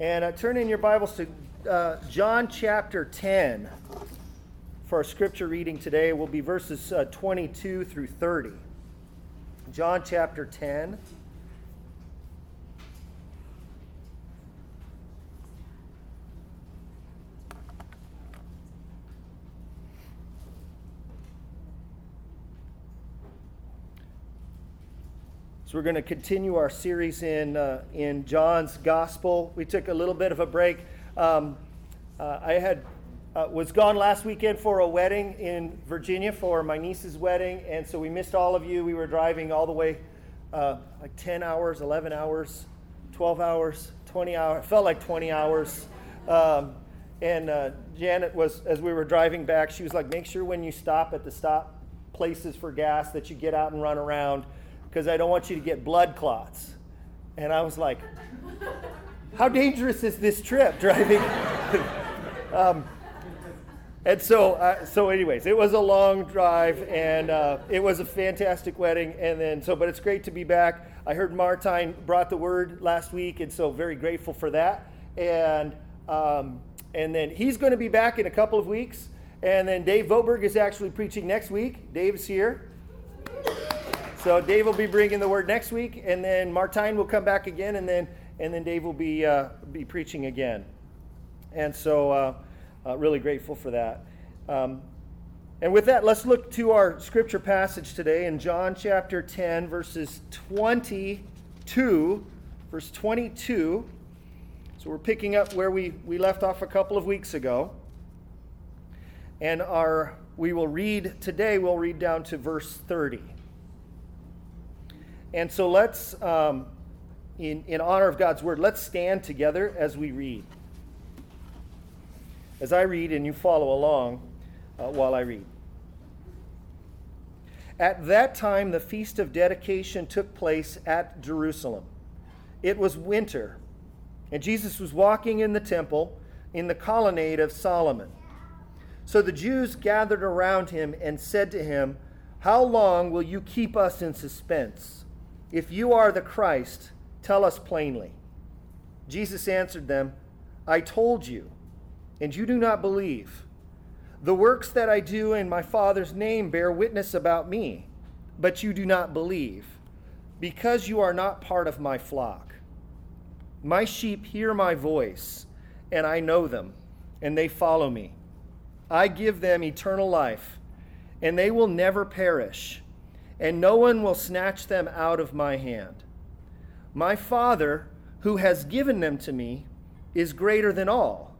And uh, turn in your Bibles to uh, John chapter 10 for our scripture reading today will be verses uh, 22 through 30. John chapter 10. So we're going to continue our series in uh, in John's Gospel. We took a little bit of a break. Um, uh, I had uh, was gone last weekend for a wedding in Virginia for my niece's wedding, and so we missed all of you. We were driving all the way, uh, like 10 hours, 11 hours, 12 hours, 20 hours. It felt like 20 hours. Um, and uh, Janet was, as we were driving back, she was like, "Make sure when you stop at the stop places for gas that you get out and run around." Because I don't want you to get blood clots. And I was like, how dangerous is this trip driving? um, and so, uh, so anyways, it was a long drive, and uh, it was a fantastic wedding. And then, so, but it's great to be back. I heard Martine brought the word last week, and so very grateful for that. And um, and then he's going to be back in a couple of weeks. And then Dave Voberg is actually preaching next week. Dave's here. So Dave will be bringing the word next week, and then Martine will come back again, and then and then Dave will be uh, be preaching again. And so, uh, uh, really grateful for that. Um, and with that, let's look to our scripture passage today in John chapter 10, verses 22, verse 22. So we're picking up where we, we left off a couple of weeks ago. And our we will read today, we'll read down to verse 30. And so let's, um, in, in honor of God's word, let's stand together as we read. As I read and you follow along uh, while I read. At that time, the feast of dedication took place at Jerusalem. It was winter, and Jesus was walking in the temple in the colonnade of Solomon. So the Jews gathered around him and said to him, How long will you keep us in suspense? If you are the Christ, tell us plainly. Jesus answered them, I told you, and you do not believe. The works that I do in my Father's name bear witness about me, but you do not believe, because you are not part of my flock. My sheep hear my voice, and I know them, and they follow me. I give them eternal life, and they will never perish and no one will snatch them out of my hand. My Father, who has given them to me, is greater than all,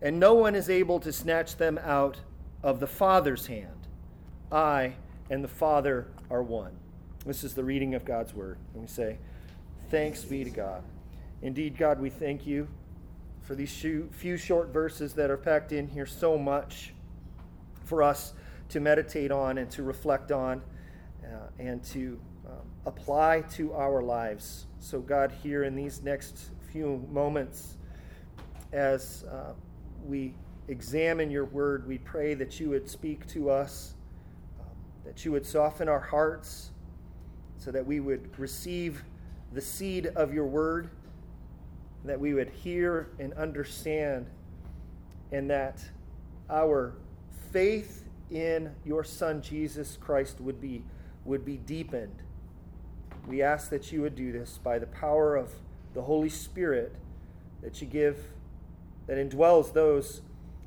and no one is able to snatch them out of the Father's hand. I and the Father are one. This is the reading of God's word. And we say, Thanks be to God. Indeed, God, we thank you for these few short verses that are packed in here so much for us to meditate on and to reflect on and to um, apply to our lives. So, God, here in these next few moments, as uh, we examine your word, we pray that you would speak to us, um, that you would soften our hearts, so that we would receive the seed of your word, that we would hear and understand, and that our faith in your Son, Jesus Christ, would be would be deepened. We ask that you would do this by the power of the Holy Spirit that you give, that indwells those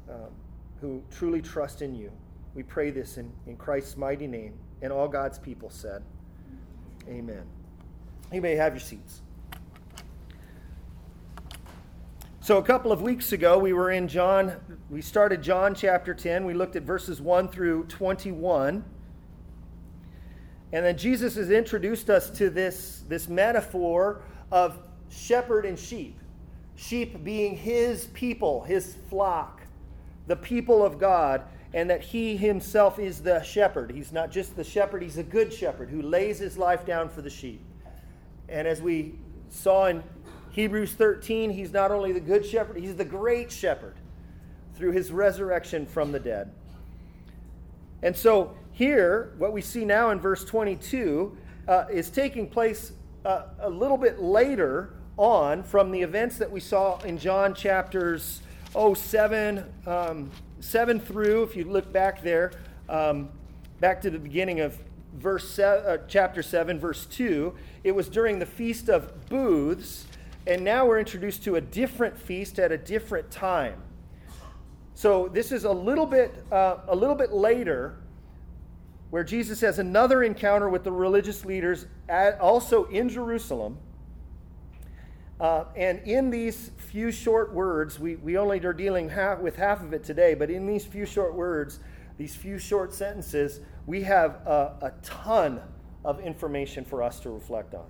um, who truly trust in you. We pray this in, in Christ's mighty name. And all God's people said, Amen. You may have your seats. So, a couple of weeks ago, we were in John, we started John chapter 10. We looked at verses 1 through 21. And then Jesus has introduced us to this, this metaphor of shepherd and sheep. Sheep being his people, his flock, the people of God, and that he himself is the shepherd. He's not just the shepherd, he's a good shepherd who lays his life down for the sheep. And as we saw in Hebrews 13, he's not only the good shepherd, he's the great shepherd through his resurrection from the dead. And so here, what we see now in verse 22 uh, is taking place uh, a little bit later on from the events that we saw in John chapters oh, 7, um, 7 through, if you look back there, um, back to the beginning of verse se- uh, chapter 7, verse 2. It was during the Feast of Booths, and now we're introduced to a different feast at a different time. So this is a little bit, uh, a little bit later, where Jesus has another encounter with the religious leaders, at, also in Jerusalem. Uh, and in these few short words, we, we only are dealing half, with half of it today, but in these few short words, these few short sentences, we have a, a ton of information for us to reflect on.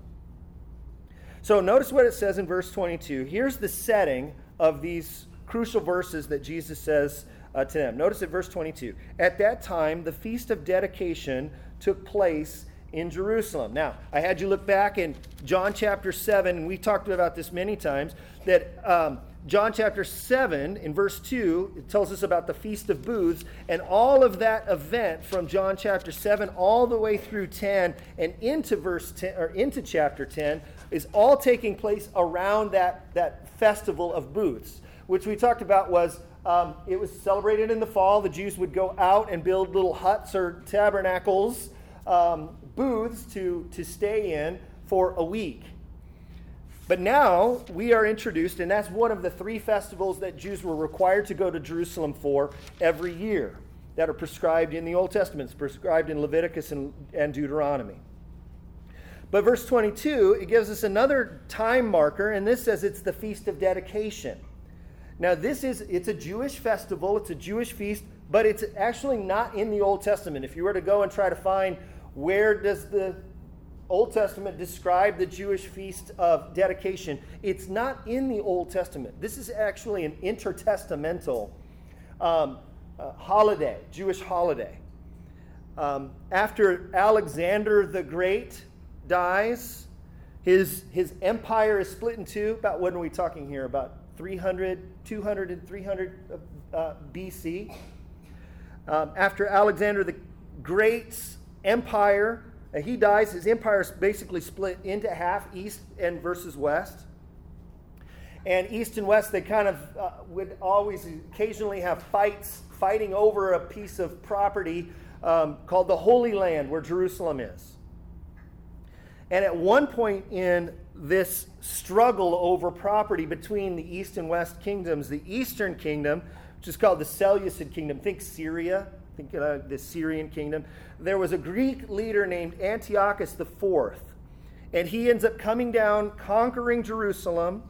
So notice what it says in verse 22. Here's the setting of these crucial verses that Jesus says uh, to them. Notice at verse 22. At that time, the feast of dedication took place in Jerusalem. Now, I had you look back in John chapter 7, and we talked about this many times, that um, John chapter 7, in verse 2, it tells us about the Feast of Booths, and all of that event from John chapter 7 all the way through 10 and into verse 10 or into chapter 10 is all taking place around that, that festival of booths, which we talked about was um, it was celebrated in the fall. The Jews would go out and build little huts or tabernacles um, booths to, to stay in for a week. But now we are introduced, and that's one of the three festivals that Jews were required to go to Jerusalem for every year that are prescribed in the Old Testament, prescribed in Leviticus and, and Deuteronomy. But verse 22, it gives us another time marker, and this says it's the Feast of Dedication. Now, this is, it's a Jewish festival, it's a Jewish feast, but it's actually not in the Old Testament. If you were to go and try to find where does the Old Testament describe the Jewish feast of dedication, it's not in the Old Testament. This is actually an intertestamental um, uh, holiday, Jewish holiday. Um, after Alexander the Great dies, his, his empire is split in two. About when are we talking here? About 300, 200, and 300 uh, BC. Um, after Alexander the Great's empire, uh, he dies, his empire is basically split into half, east and versus west. And east and west, they kind of uh, would always occasionally have fights, fighting over a piece of property um, called the Holy Land, where Jerusalem is. And at one point in this struggle over property between the east and west kingdoms, the eastern kingdom which is called the Seleucid kingdom. Think Syria, think uh, the Syrian kingdom. There was a Greek leader named Antiochus IV, and he ends up coming down, conquering Jerusalem,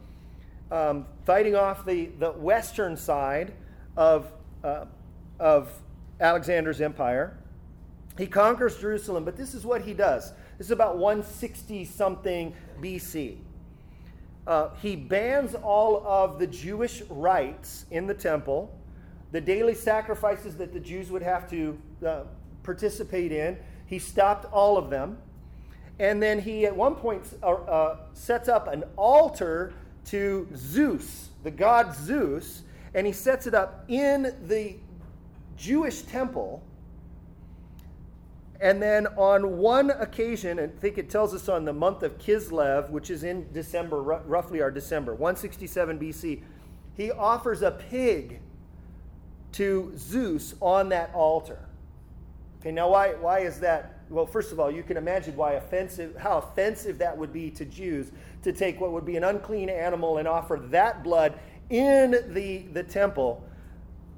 um, fighting off the, the western side of, uh, of Alexander's empire. He conquers Jerusalem, but this is what he does. This is about 160 something BC. Uh, he bans all of the Jewish rites in the temple the daily sacrifices that the Jews would have to uh, participate in. He stopped all of them. And then he, at one point, uh, uh, sets up an altar to Zeus, the god Zeus, and he sets it up in the Jewish temple. And then on one occasion, and I think it tells us on the month of Kislev, which is in December, roughly our December, 167 BC, he offers a pig to Zeus on that altar. Okay, now why, why is that? Well, first of all, you can imagine why offensive, how offensive that would be to Jews to take what would be an unclean animal and offer that blood in the, the temple.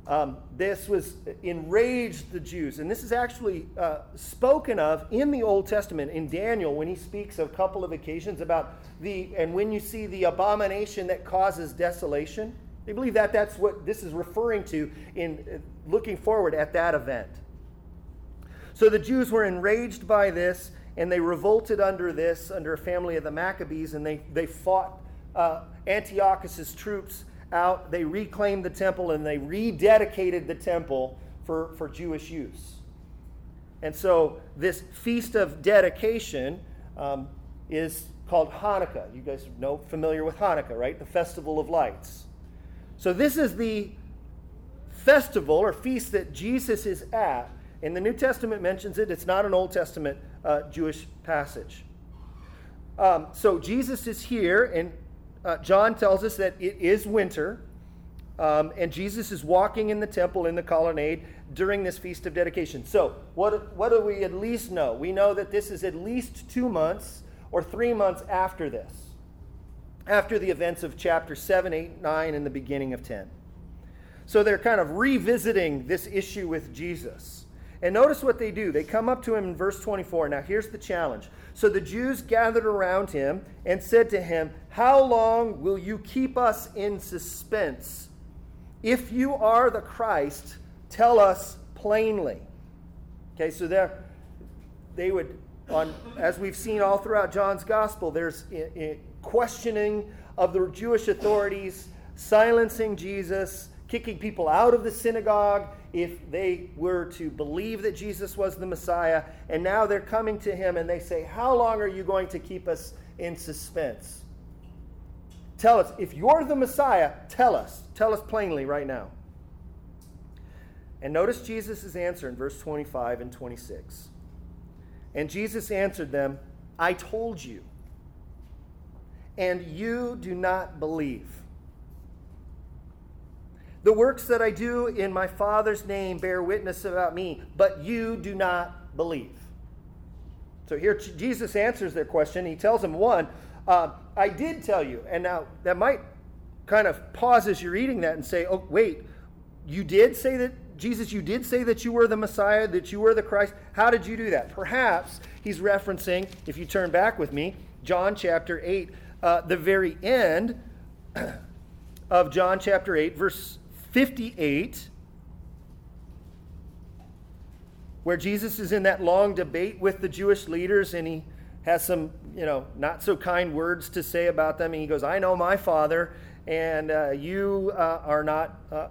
Um, this was enraged the Jews. And this is actually uh, spoken of in the Old Testament in Daniel when he speaks a couple of occasions about the, and when you see the abomination that causes desolation. They believe that that's what this is referring to in uh, looking forward at that event. So the Jews were enraged by this, and they revolted under this, under a family of the Maccabees, and they, they fought uh, Antiochus's troops out. They reclaimed the temple, and they rededicated the temple for, for Jewish use. And so this feast of dedication um, is called Hanukkah. You guys know familiar with Hanukkah, right? The festival of lights. So, this is the festival or feast that Jesus is at. And the New Testament mentions it, it's not an Old Testament uh, Jewish passage. Um, so, Jesus is here, and uh, John tells us that it is winter, um, and Jesus is walking in the temple in the colonnade during this feast of dedication. So, what, what do we at least know? We know that this is at least two months or three months after this, after the events of chapter 7, 8, 9, and the beginning of 10. So, they're kind of revisiting this issue with Jesus. And notice what they do. They come up to him in verse 24. Now, here's the challenge. So the Jews gathered around him and said to him, How long will you keep us in suspense? If you are the Christ, tell us plainly. Okay, so there, they would, on as we've seen all throughout John's gospel, there's eh, eh, questioning of the Jewish authorities, silencing Jesus, kicking people out of the synagogue if they were to believe that Jesus was the Messiah. And now they're coming to him and they say, How long are you going to keep us in suspense? Tell us, if you're the Messiah, tell us. Tell us plainly right now. And notice Jesus' answer in verse 25 and 26. And Jesus answered them, I told you, and you do not believe. The works that I do in my Father's name bear witness about me, but you do not believe. So here Jesus answers their question. He tells them, one, uh, I did tell you. And now that might kind of pause as you're reading that and say, oh, wait, you did say that, Jesus, you did say that you were the Messiah, that you were the Christ. How did you do that? Perhaps he's referencing, if you turn back with me, John chapter 8, uh, the very end of John chapter 8, verse 58, where Jesus is in that long debate with the Jewish leaders and he has some, you know, not so kind words to say about them. And he goes, I know my father, and uh, you uh, are not, uh,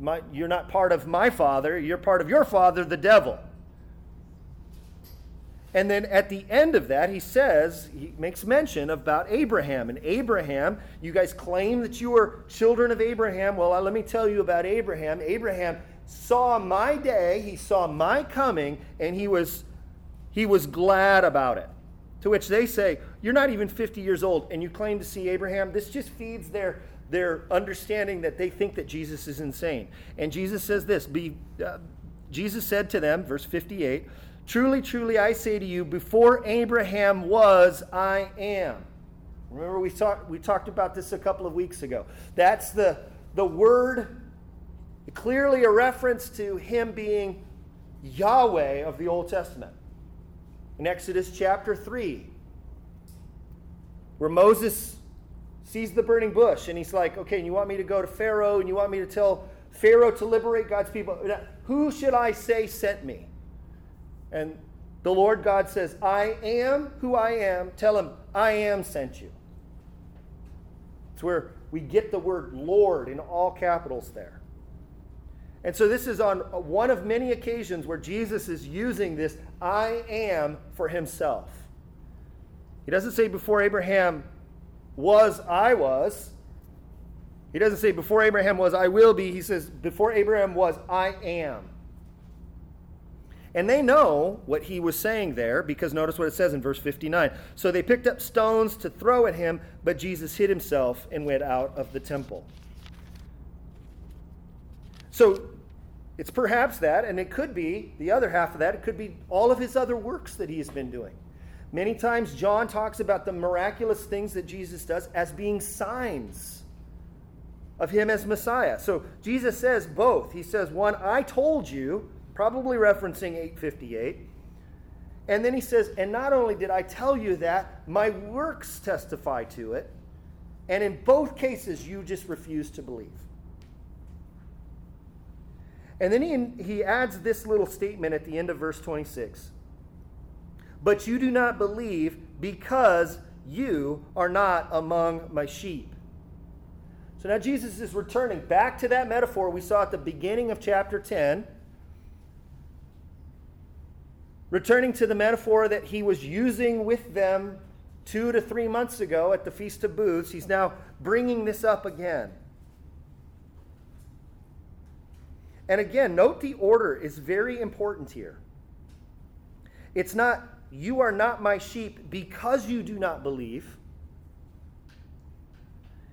my, you're not part of my father, you're part of your father, the devil. And then at the end of that, he says, he makes mention about Abraham. And Abraham, you guys claim that you are children of Abraham. Well, let me tell you about Abraham. Abraham saw my day, he saw my coming, and he was, he was glad about it. To which they say, You're not even 50 years old, and you claim to see Abraham. This just feeds their, their understanding that they think that Jesus is insane. And Jesus says this be, uh, Jesus said to them, verse 58, Truly, truly, I say to you, before Abraham was, I am. Remember, we talked, we talked about this a couple of weeks ago. That's the, the word, clearly a reference to him being Yahweh of the Old Testament. In Exodus chapter 3, where Moses sees the burning bush and he's like, okay, and you want me to go to Pharaoh and you want me to tell Pharaoh to liberate God's people? Who should I say sent me? And the Lord God says, I am who I am. Tell him, I am sent you. It's where we get the word Lord in all capitals there. And so this is on one of many occasions where Jesus is using this I am for himself. He doesn't say before Abraham was, I was. He doesn't say before Abraham was, I will be. He says before Abraham was, I am. And they know what he was saying there because notice what it says in verse 59. So they picked up stones to throw at him, but Jesus hid himself and went out of the temple. So it's perhaps that, and it could be the other half of that, it could be all of his other works that he has been doing. Many times, John talks about the miraculous things that Jesus does as being signs of him as Messiah. So Jesus says both. He says, one, I told you probably referencing 858. And then he says, And not only did I tell you that, my works testify to it. And in both cases, you just refuse to believe. And then he, he adds this little statement at the end of verse 26 But you do not believe because you are not among my sheep. So now Jesus is returning back to that metaphor we saw at the beginning of chapter 10 Returning to the metaphor that he was using with them two to three months ago at the Feast of Booths, he's now bringing this up again. And again, note the order is very important here. It's not, you are not my sheep because you do not believe.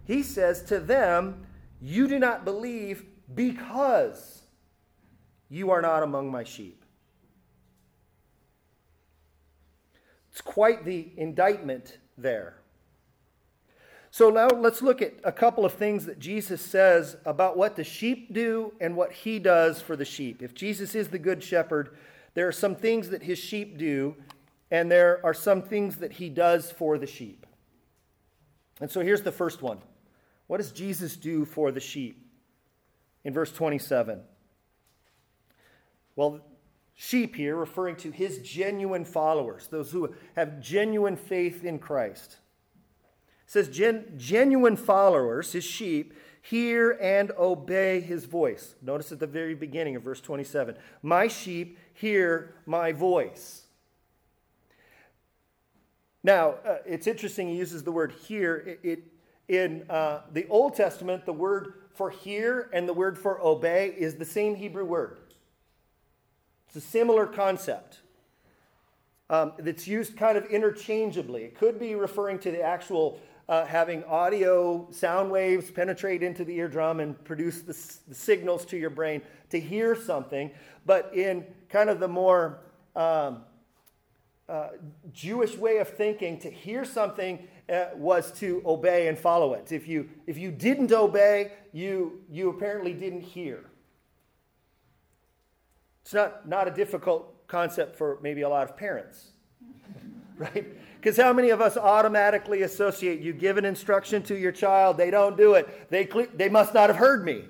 He says to them, You do not believe because you are not among my sheep. It's quite the indictment there. So now let's look at a couple of things that Jesus says about what the sheep do and what he does for the sheep. If Jesus is the good shepherd, there are some things that his sheep do, and there are some things that he does for the sheep. And so here's the first one What does Jesus do for the sheep? In verse 27. Well, sheep here referring to his genuine followers, those who have genuine faith in Christ. It says, Gen- genuine followers, his sheep, hear and obey his voice. Notice at the very beginning of verse 27 My sheep hear my voice. Now, uh, it's interesting he uses the word hear. It, it in uh, the Old Testament, the word for hear and the word for obey is the same Hebrew word. It's a similar concept um, that's used kind of interchangeably. It could be referring to the actual uh, having audio sound waves penetrate into the eardrum and produce the, the, signals to your brain to hear something, but in kind of the more um, uh, Jewish way of thinking, to hear something uh, was to obey and follow it. If you, if you didn't obey, you, you apparently didn't hear. It's not, not a difficult concept for maybe a lot of parents, right? Because how many of us automatically associate you give an instruction to your child, they don't do it, they, they must not have heard me.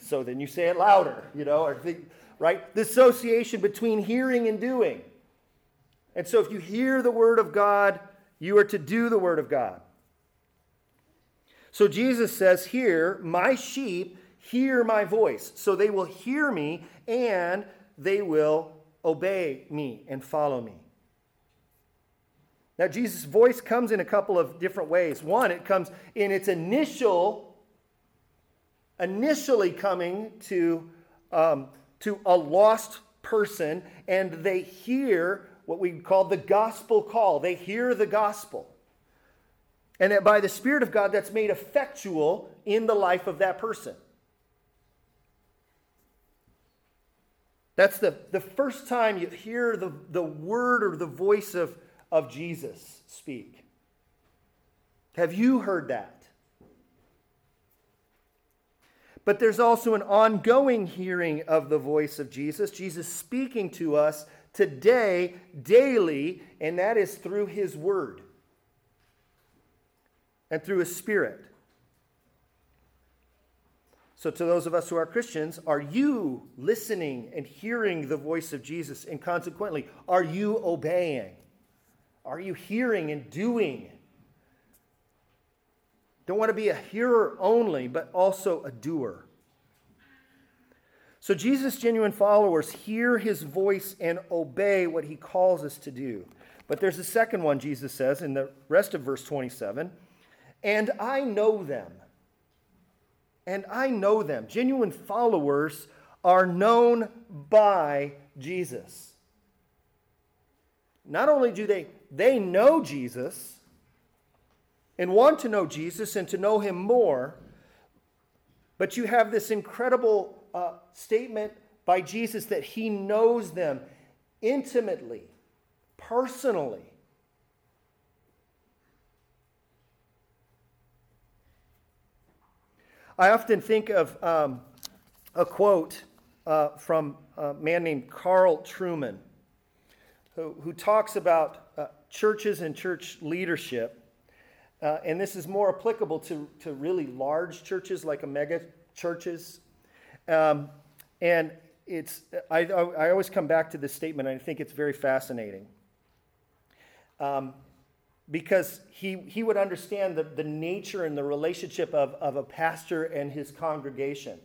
So then you say it louder, you know, or the, right? The association between hearing and doing. And so if you hear the word of God, you are to do the word of God. So Jesus says here, My sheep hear my voice. So they will hear me and they will obey me and follow me. Now, Jesus' voice comes in a couple of different ways. One, it comes in its initial, initially coming to, um, to a lost person, and they hear what we call the gospel call. They hear the gospel. And that by the Spirit of God, that's made effectual in the life of that person. That's the, the first time you hear the, the word or the voice of of Jesus speak. Have you heard that? But there's also an ongoing hearing of the voice of Jesus, Jesus speaking to us today, daily, and that is through his word and through his spirit. So, to those of us who are Christians, are you listening and hearing the voice of Jesus? And consequently, are you obeying? Are you hearing and doing? Don't want to be a hearer only, but also a doer. So, Jesus' genuine followers hear his voice and obey what he calls us to do. But there's a second one, Jesus says in the rest of verse 27 and I know them. And I know them. Genuine followers are known by Jesus. Not only do they they know Jesus and want to know Jesus and to know him more, but you have this incredible uh, statement by Jesus that he knows them intimately, personally. I often think of um, a quote uh, from a man named Carl Trueman, who, who talks about uh, churches and church leadership. Uh, and this is more applicable to, to really large churches like a mega churches. Um, and it's, I, I always come back to this statement, and I think it's very fascinating. Um, because he, he would understand the, the nature and the relationship of, of a pastor and his congregation,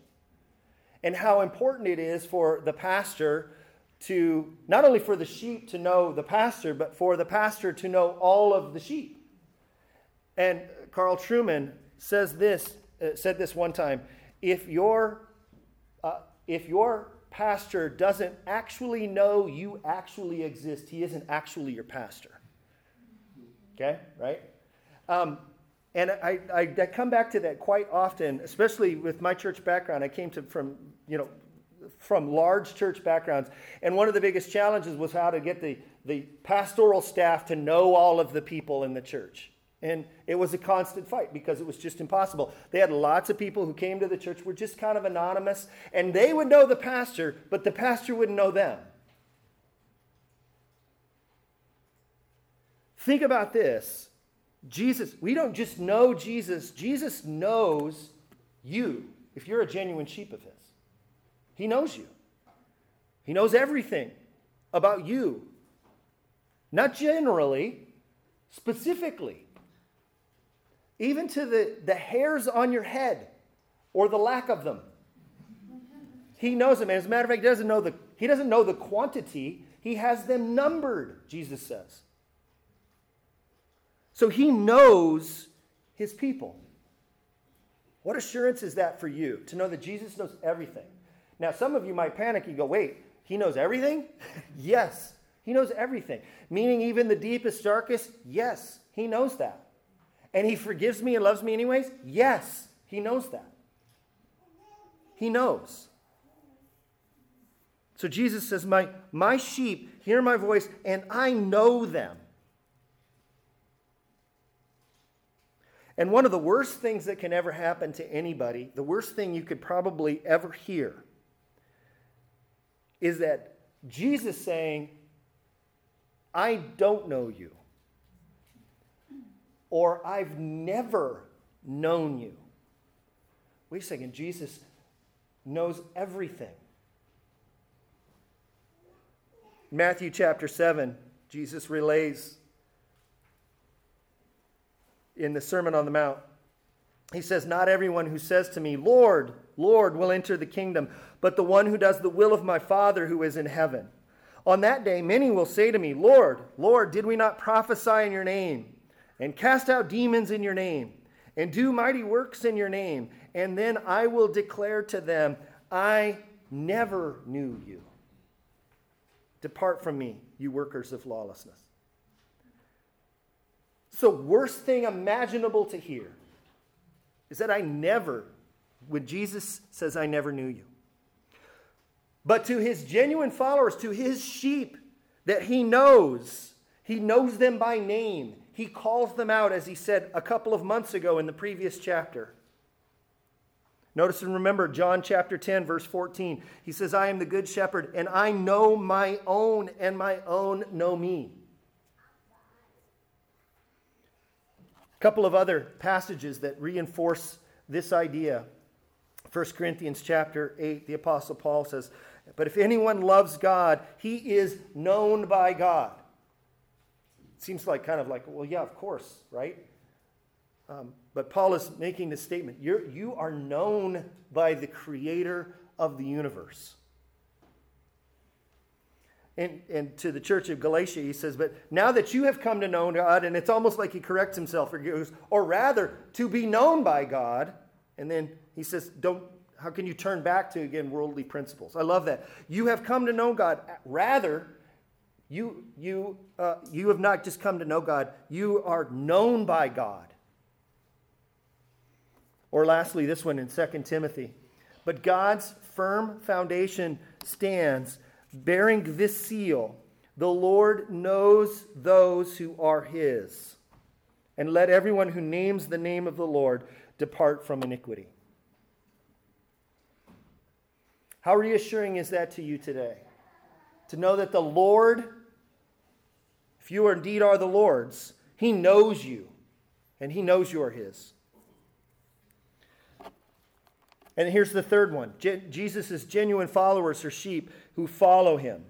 and how important it is for the pastor to not only for the sheep to know the pastor, but for the pastor to know all of the sheep. And Carl Trueman says this, uh, said this one time: if your uh, if your pastor doesn't actually know you actually exist, he isn't actually your pastor. Okay, right? Um, And I, I, I come back to that quite often, especially with my church background. I came to from, you know, from large church backgrounds. And one of the biggest challenges was how to get the, the pastoral staff to know all of the people in the church. And it was a constant fight because it was just impossible. They had lots of people who came to the church were just kind of anonymous, and they would know the pastor, but the pastor wouldn't know them. Think about this. Jesus, we don't just know Jesus, Jesus knows you if you're a genuine sheep of his. He knows you. He knows everything about you. Not generally, specifically even to the, the hairs on your head or the lack of them. He knows them. And as a matter of fact, he doesn't know the, he doesn't know the quantity, he has them numbered, Jesus says. So he knows his people. What assurance is that for you to know that Jesus knows everything? Now, some of you might panic. You go, wait, he knows everything? yes, he knows everything. Meaning, even the deepest, darkest? Yes, he knows that. And he forgives me and loves me anyways? Yes, he knows that. He knows. So Jesus says, My, my sheep hear my voice, and I know them. And one of the worst things that can ever happen to anybody, the worst thing you could probably ever hear, is that Jesus saying, I don't know you or I've never known you. Wait a second, Jesus knows everything. Matthew chapter 7, Jesus relays in the Sermon on the Mount. He says, Not everyone who says to me, Lord, Lord, will enter the kingdom, but the one who does the will of my Father who is in heaven. On that day, many will say to me, Lord, Lord, did we not prophesy in your name? and cast out demons in your name, and do mighty works in your name. And then I will declare to them, I never knew you. Depart from me, you workers of lawlessness. So, worst thing imaginable to hear is that I never, when Jesus says, I never knew you. But to his genuine followers, to his sheep that he knows, he knows them by name. He calls them out, as he said a couple of months ago in the previous chapter. Notice and remember John chapter 10, verse 14. He says, I am the good shepherd, and I know my own, and my own know me. A couple of other passages that reinforce this idea. 1 Corinthians chapter 8, the Apostle Paul says, But if anyone loves God, he is known by God. It Seems like kind of like, well, yeah, of course, right? Um, but Paul is making this statement You're, you are known by the creator of the universe. And, and to the church of Galatia, he says, But now that you have come to know God, and it's almost like he corrects himself, or, goes, or rather, to be known by God. And then he says, Don't, how can you turn back to, again, worldly principles? I love that. You have come to know God. Rather, you, you, uh, you have not just come to know God, you are known by God. Or lastly, this one in 2 Timothy. But God's firm foundation stands, bearing this seal The Lord knows those who are his. And let everyone who names the name of the Lord depart from iniquity. How reassuring is that to you today? To know that the Lord if you indeed are the Lord's, He knows you, and He knows you are His. And here's the third one Jesus' genuine followers are sheep who follow Him.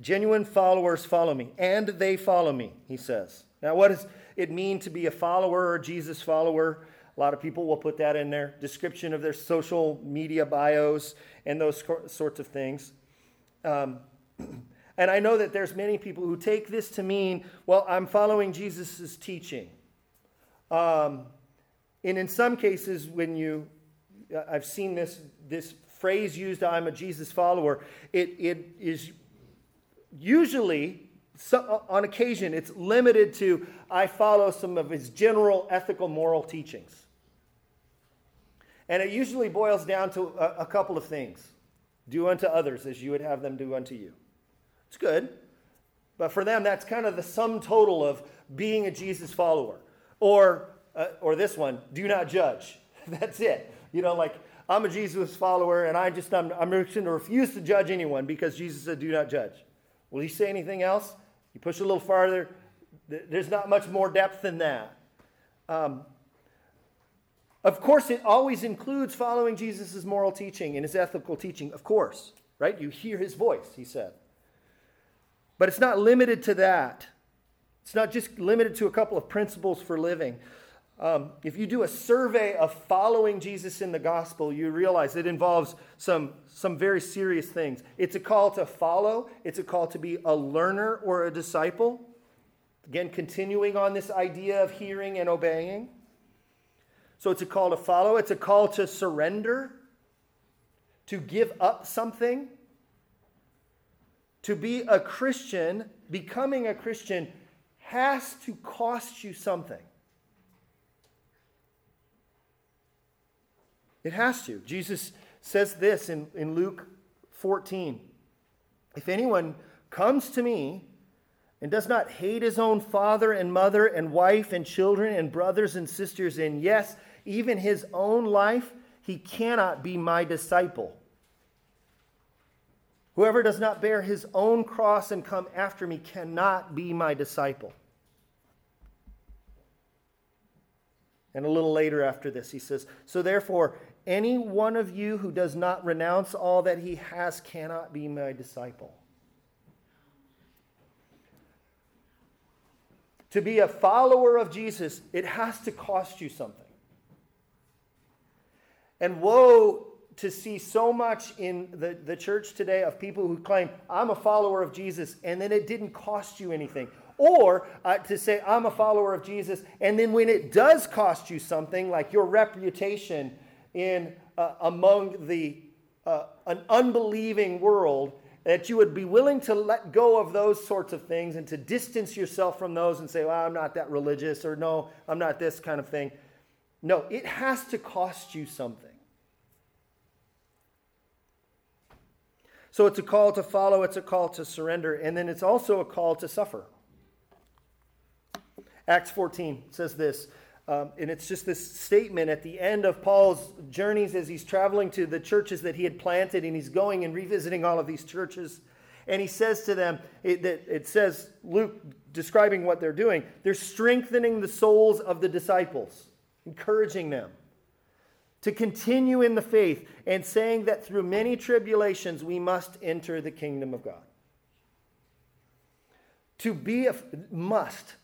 Genuine followers follow me, and they follow me, he says. Now, what does it mean to be a follower or Jesus follower? A lot of people will put that in their description of their social media bios and those sorts of things. Um, And I know that there's many people who take this to mean, well, I'm following Jesus' teaching. Um, and in some cases, when you, I've seen this, this phrase used, I'm a Jesus follower, it, it is usually so, on occasion, it's limited to I follow some of his general ethical moral teachings. And it usually boils down to a, a couple of things do unto others as you would have them do unto you. It's good. But for them, that's kind of the sum total of being a Jesus follower. Or, uh, or this one, do not judge. that's it. You know, like, I'm a Jesus follower and I just, I'm, I'm going to refuse to judge anyone because Jesus said, do not judge. Will he say anything else? You push a little farther, there's not much more depth than that. Um, of course, it always includes following Jesus' moral teaching and his ethical teaching, of course, right? You hear his voice, he said. But it's not limited to that. It's not just limited to a couple of principles for living. Um, if you do a survey of following Jesus in the gospel, you realize it involves some, some very serious things. It's a call to follow, it's a call to be a learner or a disciple. Again, continuing on this idea of hearing and obeying. So it's a call to follow, it's a call to surrender, to give up something. To be a Christian, becoming a Christian, has to cost you something. It has to. Jesus says this in, in Luke 14 If anyone comes to me and does not hate his own father and mother and wife and children and brothers and sisters, and yes, even his own life, he cannot be my disciple. Whoever does not bear his own cross and come after me cannot be my disciple. And a little later after this, he says, So therefore, any one of you who does not renounce all that he has cannot be my disciple. To be a follower of Jesus, it has to cost you something. And woe to see so much in the, the church today of people who claim, I'm a follower of Jesus, and then it didn't cost you anything. Or uh, to say, I'm a follower of Jesus, and then when it does cost you something, like your reputation, in uh, among the uh, an unbelieving world that you would be willing to let go of those sorts of things and to distance yourself from those and say, well, I'm not that religious or no, I'm not this kind of thing. No, it has to cost you something. So it's a call to follow, it's a call to surrender, and then it's also a call to suffer. Acts 14 says this um, and it's just this statement at the end of Paul's journeys as he's traveling to the churches that he had planted, and he's going and revisiting all of these churches. And he says to them, it, it says, Luke describing what they're doing, they're strengthening the souls of the disciples, encouraging them to continue in the faith, and saying that through many tribulations we must enter the kingdom of God. To be a must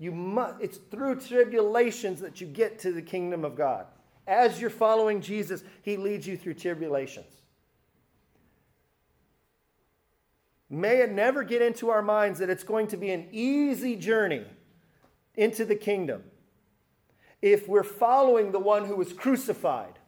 you must, it's through tribulations that you get to the kingdom of God. As you're following Jesus, he leads you through tribulations. May it never get into our minds that it's going to be an easy journey into the kingdom if we're following the one who was crucified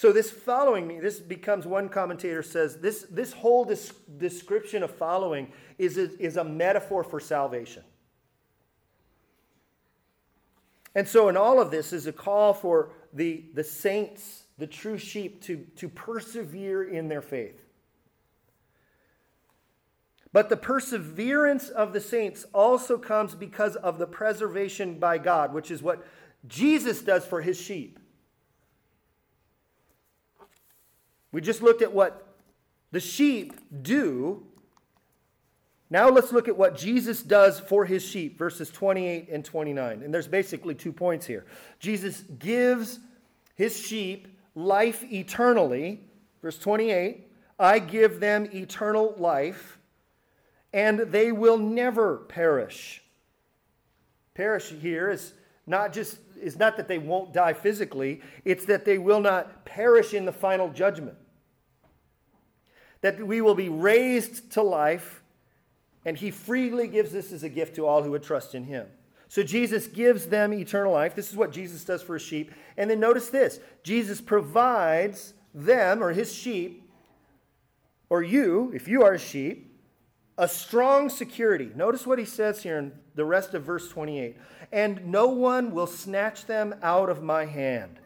So, this following me, this becomes, one commentator says, this, this whole des- description of following is a, is a metaphor for salvation. And so, in all of this, is a call for the, the saints, the true sheep, to, to persevere in their faith. But the perseverance of the saints also comes because of the preservation by God, which is what Jesus does for his sheep. We just looked at what the sheep do. Now let's look at what Jesus does for his sheep, verses 28 and 29. And there's basically two points here. Jesus gives his sheep life eternally. Verse 28 I give them eternal life, and they will never perish. Perish here is not just is not that they won't die physically, it's that they will not perish in the final judgment. That we will be raised to life, and He freely gives this as a gift to all who would trust in Him. So Jesus gives them eternal life. This is what Jesus does for his sheep. And then notice this Jesus provides them, or his sheep, or you, if you are a sheep, a strong security. Notice what he says here in the rest of verse 28 and no one will snatch them out of my hand.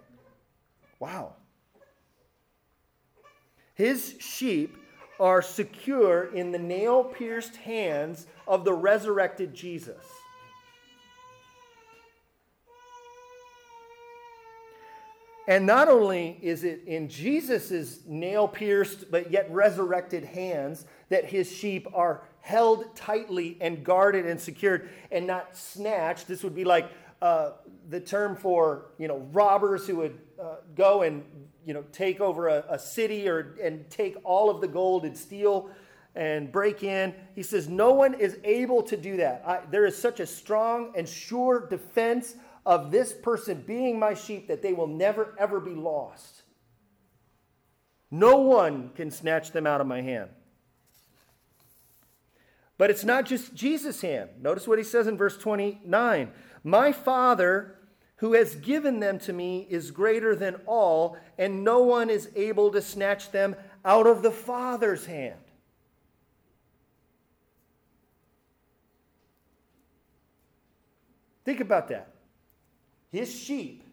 Wow. His sheep are secure in the nail pierced hands of the resurrected Jesus. And not only is it in Jesus' nail pierced but yet resurrected hands that his sheep are held tightly and guarded and secured and not snatched. This would be like uh, the term for you know robbers who would uh, go and you know take over a, a city or and take all of the gold and steal and break in. He says no one is able to do that. I, there is such a strong and sure defense of this person being my sheep that they will never, ever be lost. No one can snatch them out of my hand. But it's not just Jesus' hand. Notice what he says in verse 29 My Father, who has given them to me, is greater than all, and no one is able to snatch them out of the Father's hand. Think about that his sheep,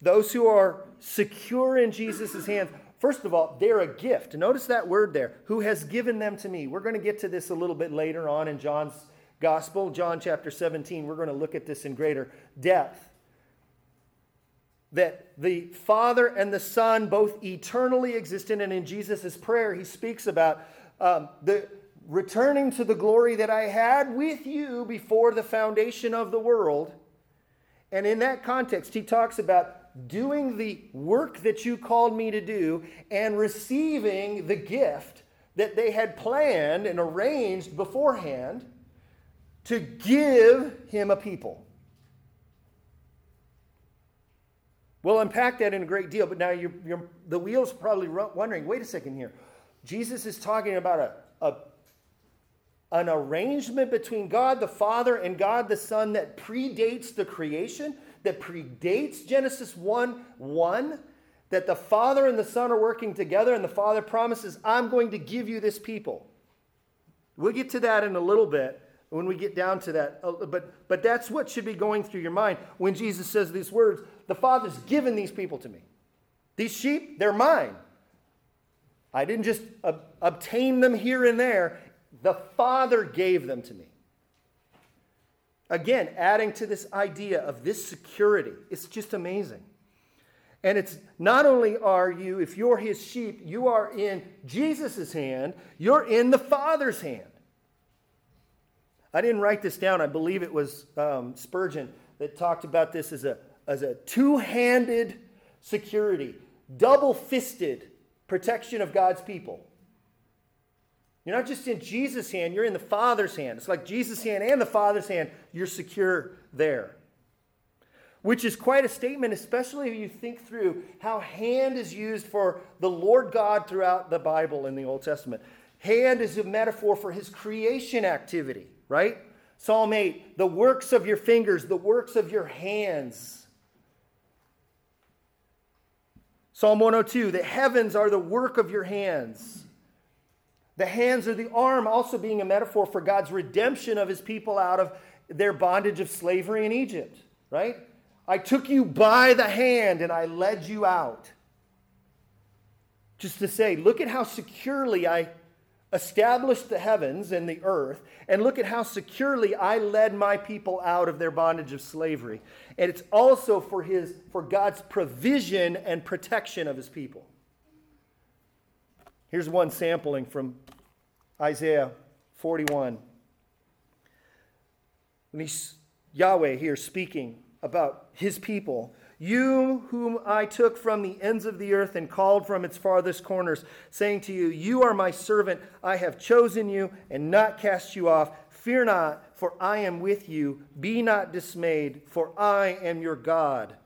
those who are secure in Jesus' hands, first of all, they're a gift. Notice that word there, who has given them to me. We're going to get to this a little bit later on in John's gospel, John chapter 17. We're going to look at this in greater depth. That the Father and the Son both eternally existent, and in Jesus' prayer, he speaks about um, the returning to the glory that I had with you before the foundation of the world and in that context, he talks about doing the work that you called me to do and receiving the gift that they had planned and arranged beforehand to give him a people. We'll unpack that in a great deal, but now you're, you're, the wheels probably wondering wait a second here. Jesus is talking about a, a an arrangement between God the Father and God the Son that predates the creation, that predates Genesis 1 1, that the Father and the Son are working together, and the Father promises, I'm going to give you this people. We'll get to that in a little bit when we get down to that. Uh, but, but that's what should be going through your mind when Jesus says these words The Father's given these people to me. These sheep, they're mine. I didn't just ob- obtain them here and there. The Father gave them to me. Again, adding to this idea of this security, it's just amazing. And it's not only are you, if you're his sheep, you are in Jesus' hand, you're in the Father's hand. I didn't write this down. I believe it was um, Spurgeon that talked about this as a, as a two handed security, double fisted protection of God's people. You're not just in Jesus' hand, you're in the Father's hand. It's like Jesus' hand and the Father's hand, you're secure there. Which is quite a statement, especially if you think through how hand is used for the Lord God throughout the Bible in the Old Testament. Hand is a metaphor for his creation activity, right? Psalm 8, the works of your fingers, the works of your hands. Psalm 102, the heavens are the work of your hands. The hands or the arm also being a metaphor for God's redemption of his people out of their bondage of slavery in Egypt, right? I took you by the hand and I led you out. Just to say, look at how securely I established the heavens and the earth, and look at how securely I led my people out of their bondage of slavery. And it's also for his for God's provision and protection of his people. Here's one sampling from Isaiah 41. When he's Yahweh here speaking about his people, you whom I took from the ends of the earth and called from its farthest corners, saying to you, You are my servant, I have chosen you and not cast you off. Fear not, for I am with you. Be not dismayed, for I am your God.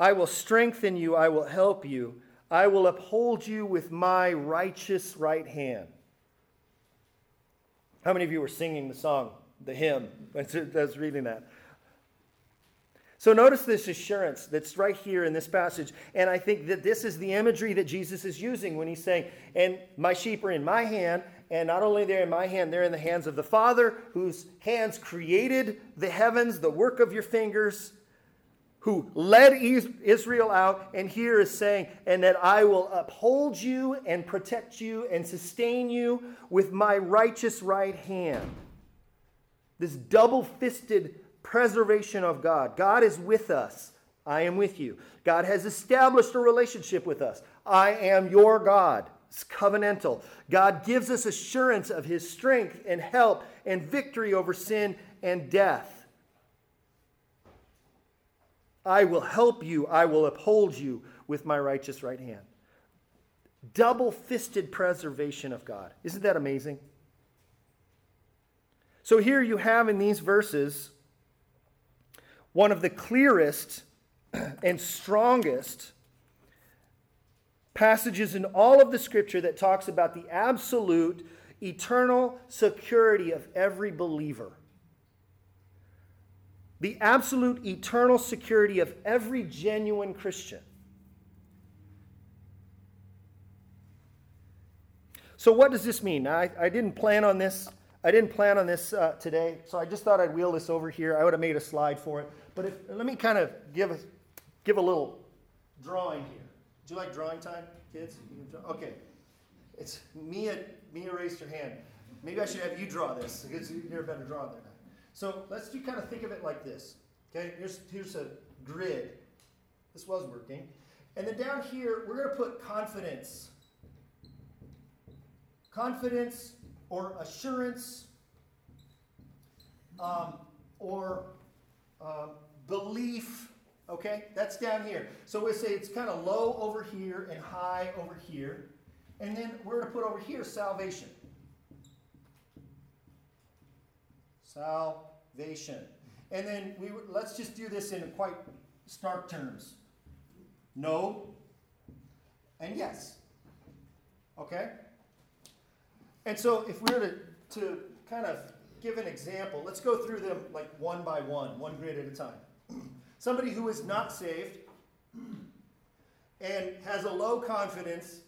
I will strengthen you, I will help you. I will uphold you with my righteous right hand. How many of you were singing the song, the hymn? I was reading that. So notice this assurance that's right here in this passage. And I think that this is the imagery that Jesus is using when he's saying, And my sheep are in my hand, and not only they're in my hand, they're in the hands of the Father, whose hands created the heavens, the work of your fingers, who led Israel out. And here is saying, And that I will uphold you and protect you and sustain you with my righteous right hand. This double fisted preservation of God. God is with us. I am with you. God has established a relationship with us. I am your God. It's covenantal. God gives us assurance of his strength and help and victory over sin and death. I will help you. I will uphold you with my righteous right hand. Double fisted preservation of God. Isn't that amazing? So here you have in these verses one of the clearest and strongest passages in all of the scripture that talks about the absolute eternal security of every believer. The absolute eternal security of every genuine Christian. So, what does this mean? I, I didn't plan on this. I didn't plan on this uh, today, so I just thought I'd wheel this over here. I would have made a slide for it. But if, let me kind of give a, give a little drawing here. Do you like drawing time, kids? Okay. It's Mia. Mia raised her hand. Maybe I should have you draw this because you're a better drawer than. So let's do kind of think of it like this. Okay. Here's here's a grid. This was working. And then down here, we're going to put confidence. Confidence or assurance um, or uh, belief Okay, that's down here. So we say it's kind of low over here and high over here. And then we're going to put over here salvation. Salvation. And then we let's just do this in quite stark terms. No and yes. Okay? And so if we were to, to kind of give an example, let's go through them like one by one, one grid at a time. Somebody who is not saved and has a low confidence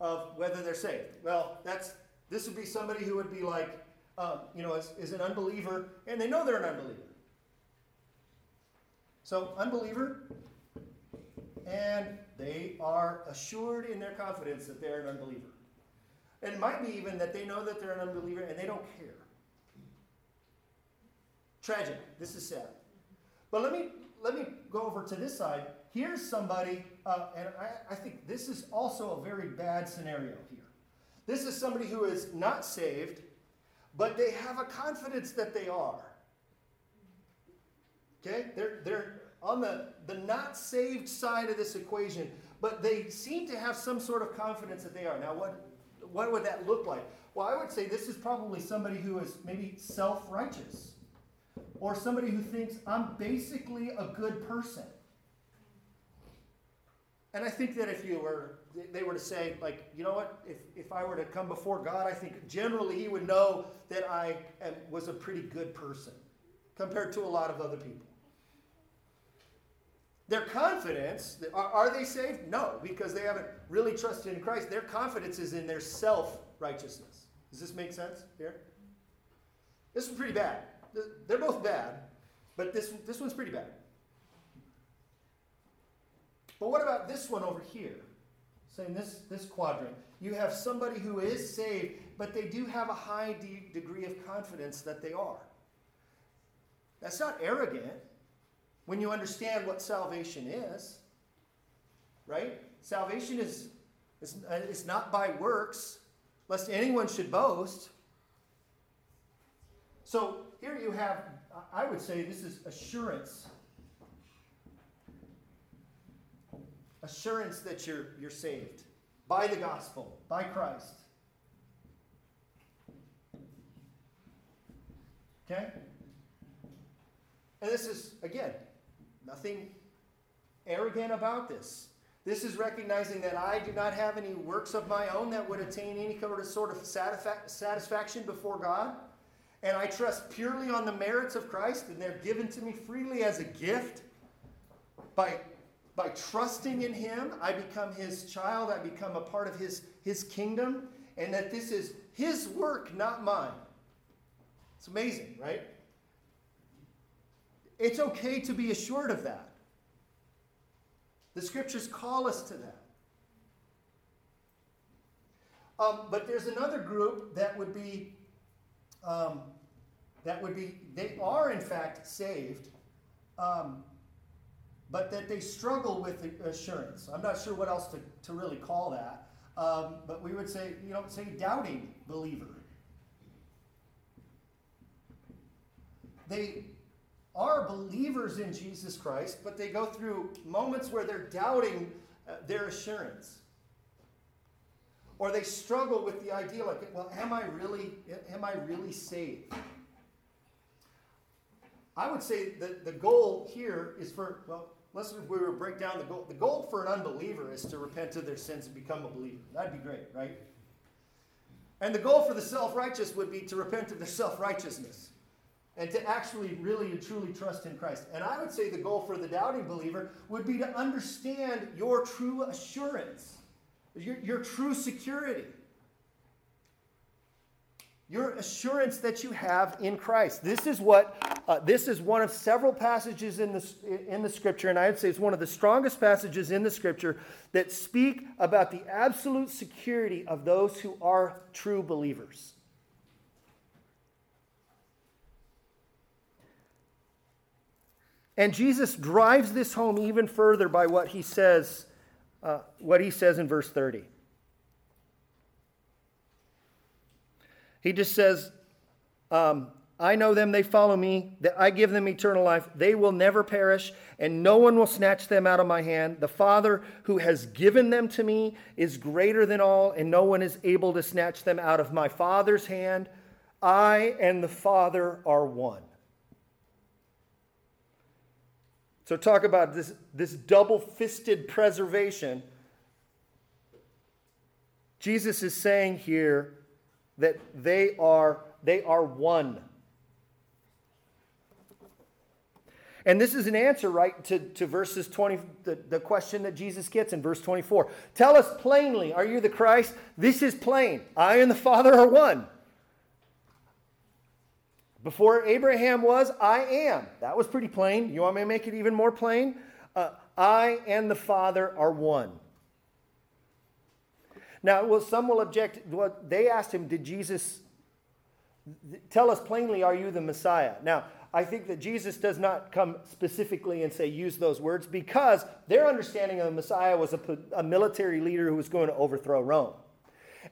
of whether they're saved. Well, that's this would be somebody who would be like, um, you know, is, is an unbeliever, and they know they're an unbeliever. So, unbeliever, and they are assured in their confidence that they're an unbeliever. It might be even that they know that they're an unbeliever and they don't care. Tragic. This is sad. But let me let me go over to this side. Here's somebody, uh, and I, I think this is also a very bad scenario here. This is somebody who is not saved, but they have a confidence that they are. Okay? They're, they're on the, the not saved side of this equation, but they seem to have some sort of confidence that they are. Now, what, what would that look like? Well, I would say this is probably somebody who is maybe self righteous or somebody who thinks I'm basically a good person. And I think that if you were, they were to say, like, you know what, if, if I were to come before God, I think generally He would know that I am, was a pretty good person compared to a lot of other people. Their confidence, are, are they saved? No, because they haven't really trusted in Christ. Their confidence is in their self righteousness. Does this make sense here? This is pretty bad they're both bad, but this, this one's pretty bad. But what about this one over here? Saying this, this quadrant. You have somebody who is saved, but they do have a high de- degree of confidence that they are. That's not arrogant when you understand what salvation is, right? Salvation is, is, uh, is not by works, lest anyone should boast. So here you have, I would say this is assurance. Assurance that you're, you're saved by the gospel, by Christ. Okay? And this is, again, nothing arrogant about this. This is recognizing that I do not have any works of my own that would attain any kind of sort of satisfaction before God and I trust purely on the merits of Christ, and they're given to me freely as a gift, by, by trusting in Him, I become His child, I become a part of His, his kingdom, and that this is His work, not mine. It's amazing, right? It's okay to be assured of that. The scriptures call us to that. Um, but there's another group that would be um, that would be they are in fact saved, um, but that they struggle with assurance. I'm not sure what else to, to really call that, um, but we would say you know say doubting believer. They are believers in Jesus Christ, but they go through moments where they're doubting uh, their assurance. Or they struggle with the idea like, well, am I really, am I really saved? I would say that the goal here is for, well, let's we were to break down the goal. The goal for an unbeliever is to repent of their sins and become a believer. That'd be great, right? And the goal for the self righteous would be to repent of their self righteousness and to actually really and truly trust in Christ. And I would say the goal for the doubting believer would be to understand your true assurance, your, your true security, your assurance that you have in Christ. This is what uh, this is one of several passages in the, in the scripture, and I would say it's one of the strongest passages in the scripture that speak about the absolute security of those who are true believers. And Jesus drives this home even further by what he says, uh, what he says in verse 30. He just says, um, I know them, they follow me, that I give them eternal life. They will never perish, and no one will snatch them out of my hand. The Father who has given them to me is greater than all, and no one is able to snatch them out of my Father's hand. I and the Father are one. So, talk about this, this double fisted preservation. Jesus is saying here that they are, they are one. And this is an answer, right, to, to verses 20, the, the question that Jesus gets in verse 24. Tell us plainly, are you the Christ? This is plain. I and the Father are one. Before Abraham was, I am. That was pretty plain. You want me to make it even more plain? Uh, I and the Father are one. Now, well, some will object. Well, they asked him, Did Jesus tell us plainly, Are you the Messiah? Now, I think that Jesus does not come specifically and say, use those words, because their understanding of the Messiah was a, a military leader who was going to overthrow Rome.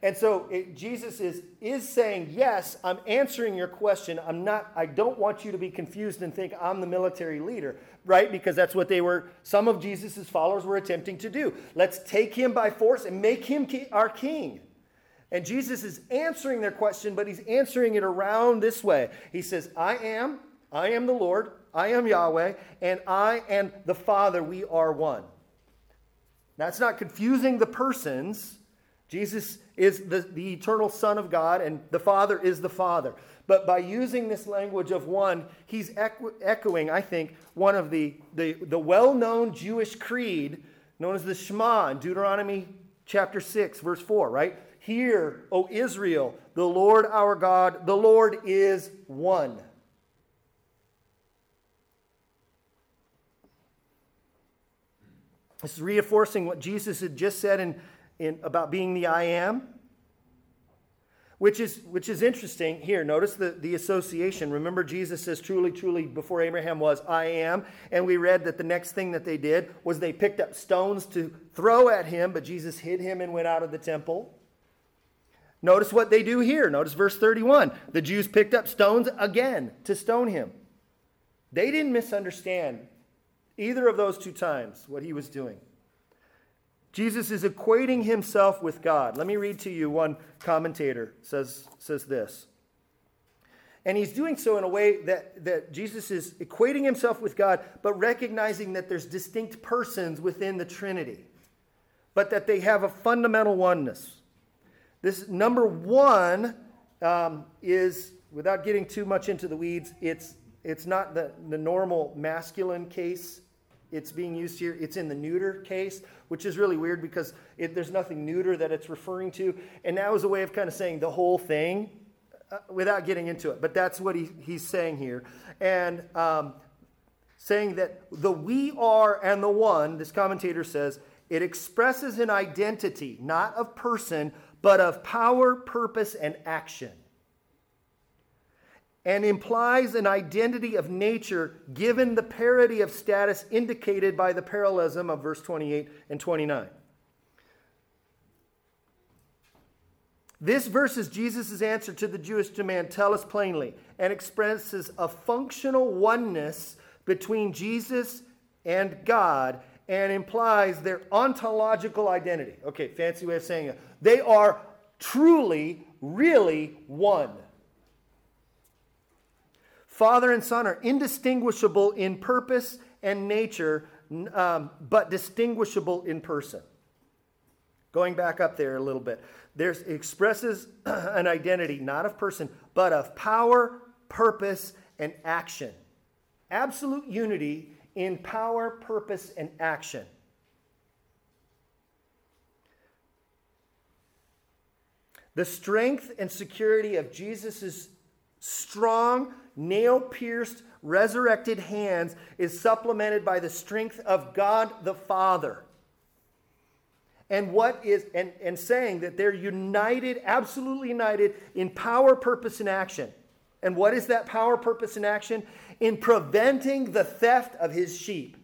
And so it, Jesus is, is saying, Yes, I'm answering your question. I'm not, I don't want you to be confused and think I'm the military leader, right? Because that's what they were, some of Jesus' followers were attempting to do. Let's take him by force and make him our king. And Jesus is answering their question, but he's answering it around this way. He says, I am, I am the Lord, I am Yahweh, and I and the Father, we are one. It's not confusing the persons. Jesus is the, the eternal Son of God, and the Father is the Father. But by using this language of one, he's echo- echoing, I think, one of the, the, the well known Jewish creed known as the Shema in Deuteronomy chapter 6, verse 4, right? Hear, O Israel, the Lord our God, the Lord is one. This is reinforcing what Jesus had just said in in, about being the I am, which is, which is interesting. Here, notice the, the association. Remember, Jesus says, Truly, truly, before Abraham was, I am. And we read that the next thing that they did was they picked up stones to throw at him, but Jesus hid him and went out of the temple. Notice what they do here. Notice verse 31. The Jews picked up stones again to stone him. They didn't misunderstand either of those two times what he was doing. Jesus is equating himself with God. Let me read to you one commentator says, says this. And he's doing so in a way that, that Jesus is equating himself with God, but recognizing that there's distinct persons within the Trinity, but that they have a fundamental oneness. This number one um, is without getting too much into the weeds, it's, it's not the, the normal masculine case it's being used here. It's in the neuter case, which is really weird because it, there's nothing neuter that it's referring to. And that was a way of kind of saying the whole thing uh, without getting into it. But that's what he, he's saying here. And um, saying that the we are and the one, this commentator says, it expresses an identity, not of person, but of power, purpose, and action and implies an identity of nature given the parity of status indicated by the parallelism of verse 28 and 29. This verse is Jesus' answer to the Jewish demand, tell us plainly, and expresses a functional oneness between Jesus and God and implies their ontological identity. Okay, fancy way of saying it. They are truly, really one. Father and Son are indistinguishable in purpose and nature, um, but distinguishable in person. Going back up there a little bit, there's expresses an identity not of person, but of power, purpose, and action. Absolute unity in power, purpose, and action. The strength and security of Jesus' strong, nail pierced, resurrected hands is supplemented by the strength of God the Father. And what is, and, and saying that they're united, absolutely united in power, purpose, and action. And what is that power, purpose, and action? In preventing the theft of his sheep.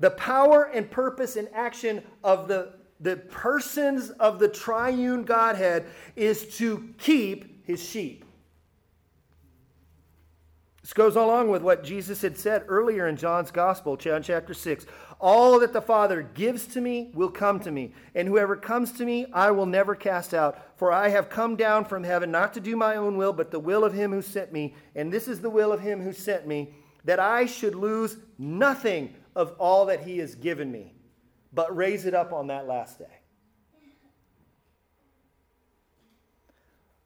The power and purpose and action of the the persons of the triune Godhead is to keep his sheep. This goes along with what Jesus had said earlier in John's Gospel, John chapter 6. All that the Father gives to me will come to me, and whoever comes to me I will never cast out. For I have come down from heaven not to do my own will, but the will of him who sent me. And this is the will of him who sent me, that I should lose nothing of all that he has given me but raise it up on that last day.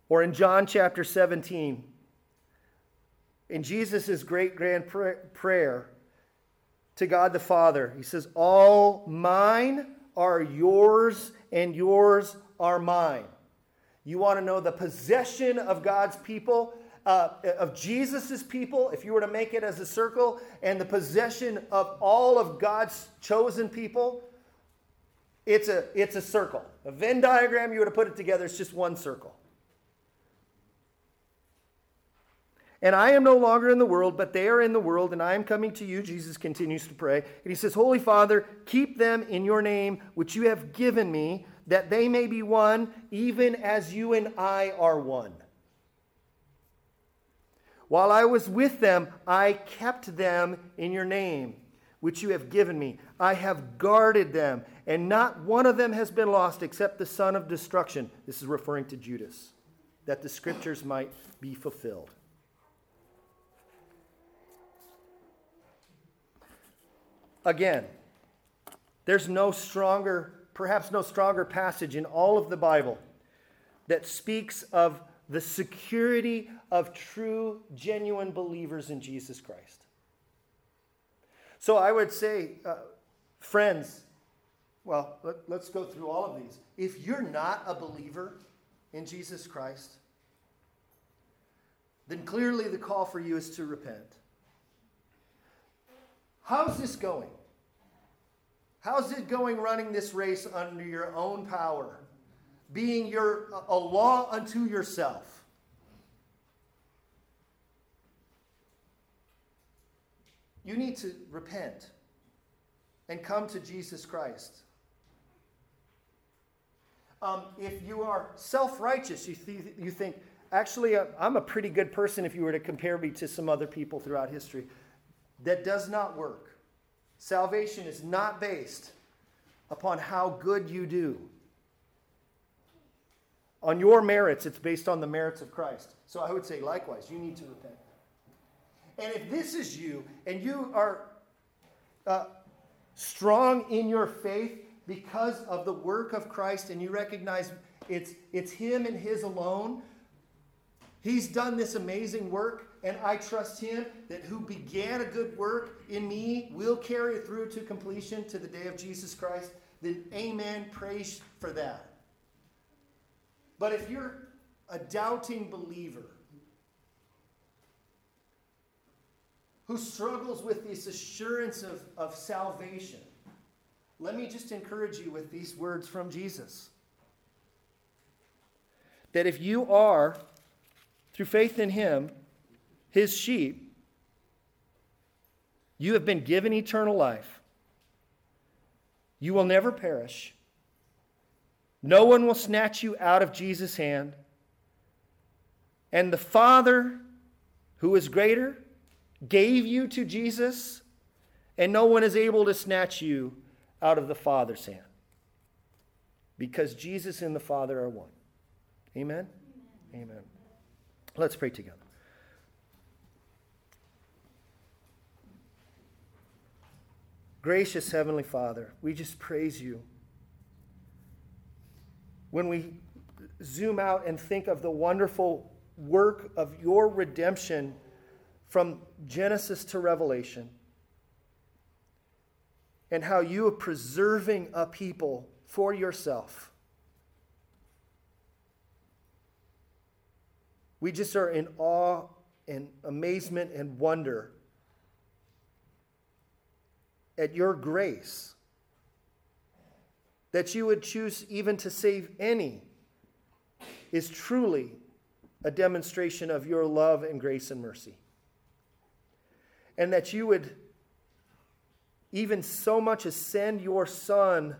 Or in John chapter 17, in Jesus' great grand prayer to God the Father, he says, All mine are yours, and yours are mine. You want to know the possession of God's people, uh, of Jesus' people, if you were to make it as a circle, and the possession of all of God's chosen people, it's a, it's a circle. A Venn diagram, you were to put it together, it's just one circle. And I am no longer in the world, but they are in the world, and I am coming to you. Jesus continues to pray. And he says, Holy Father, keep them in your name, which you have given me, that they may be one, even as you and I are one. While I was with them, I kept them in your name, which you have given me. I have guarded them and not one of them has been lost except the son of destruction. This is referring to Judas, that the scriptures might be fulfilled. Again, there's no stronger, perhaps no stronger passage in all of the Bible that speaks of the security of true, genuine believers in Jesus Christ. So I would say, uh, friends, well, let, us go through all of these. If you're not a believer in Jesus Christ, then clearly the call for you is to repent. How's this going? How's it going running this race under your own power? Being your a law unto yourself. You need to repent and come to Jesus Christ. Um, if you are self righteous, you, th- you think, actually, uh, I'm a pretty good person if you were to compare me to some other people throughout history. That does not work. Salvation is not based upon how good you do. On your merits, it's based on the merits of Christ. So I would say, likewise, you need to repent. And if this is you and you are uh, strong in your faith, because of the work of Christ and you recognize It's, it's Him and His alone. He's done this amazing work, and I trust Him that who began a good work in me will carry it through to completion to the day of Jesus Christ. Then, amen. Praise for that. But if you're a doubting believer who struggles with this assurance of, of salvation, let me just encourage you with these words from Jesus. That if you are, through faith in Him, His sheep, you have been given eternal life. You will never perish. No one will snatch you out of Jesus' hand. And the Father, who is greater, gave you to Jesus, and no one is able to snatch you out of the Father's hand. Because Jesus and the Father are one. Amen? Amen. Amen. Let's pray together. Gracious Heavenly Father, we just praise you. When we zoom out and think of the wonderful work of your redemption from Genesis to Revelation, and how you are preserving a people for yourself. We just are in awe and amazement and wonder at your grace that you would choose even to save any is truly a demonstration of your love and grace and mercy. And that you would even so much as send your Son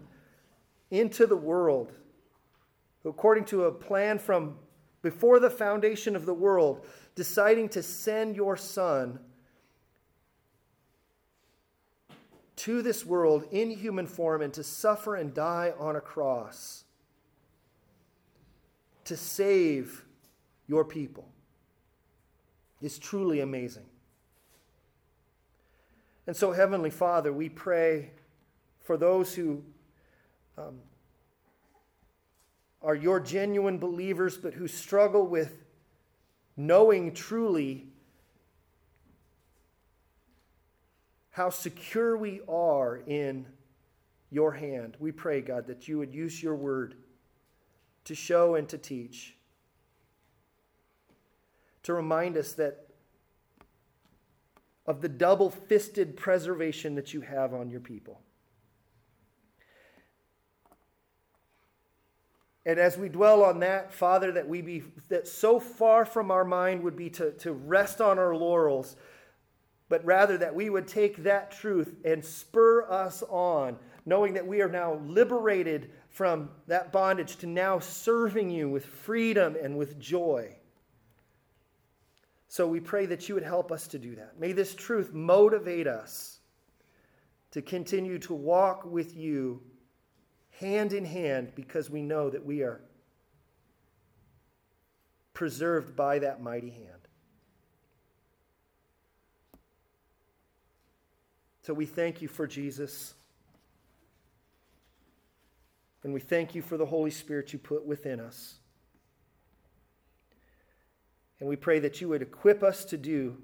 into the world, according to a plan from before the foundation of the world, deciding to send your Son to this world in human form and to suffer and die on a cross to save your people is truly amazing. And so, Heavenly Father, we pray for those who um, are your genuine believers, but who struggle with knowing truly how secure we are in your hand. We pray, God, that you would use your word to show and to teach, to remind us that of the double fisted preservation that you have on your people. And as we dwell on that, Father, that we be that so far from our mind would be to, to rest on our laurels, but rather that we would take that truth and spur us on, knowing that we are now liberated from that bondage to now serving you with freedom and with joy. So we pray that you would help us to do that. May this truth motivate us to continue to walk with you hand in hand because we know that we are preserved by that mighty hand. So we thank you for Jesus. And we thank you for the Holy Spirit you put within us. And we pray that you would equip us to do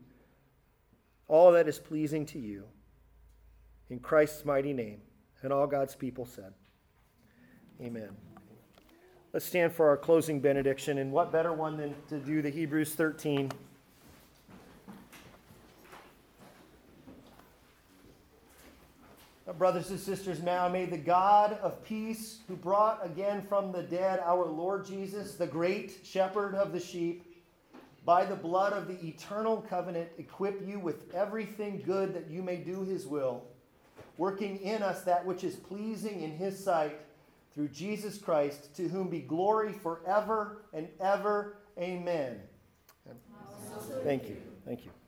all that is pleasing to you. In Christ's mighty name. And all God's people said, Amen. Let's stand for our closing benediction. And what better one than to do the Hebrews 13? Brothers and sisters, now may the God of peace, who brought again from the dead our Lord Jesus, the great shepherd of the sheep, by the blood of the eternal covenant, equip you with everything good that you may do his will, working in us that which is pleasing in his sight, through Jesus Christ, to whom be glory forever and ever. Amen. Thank you. Thank you.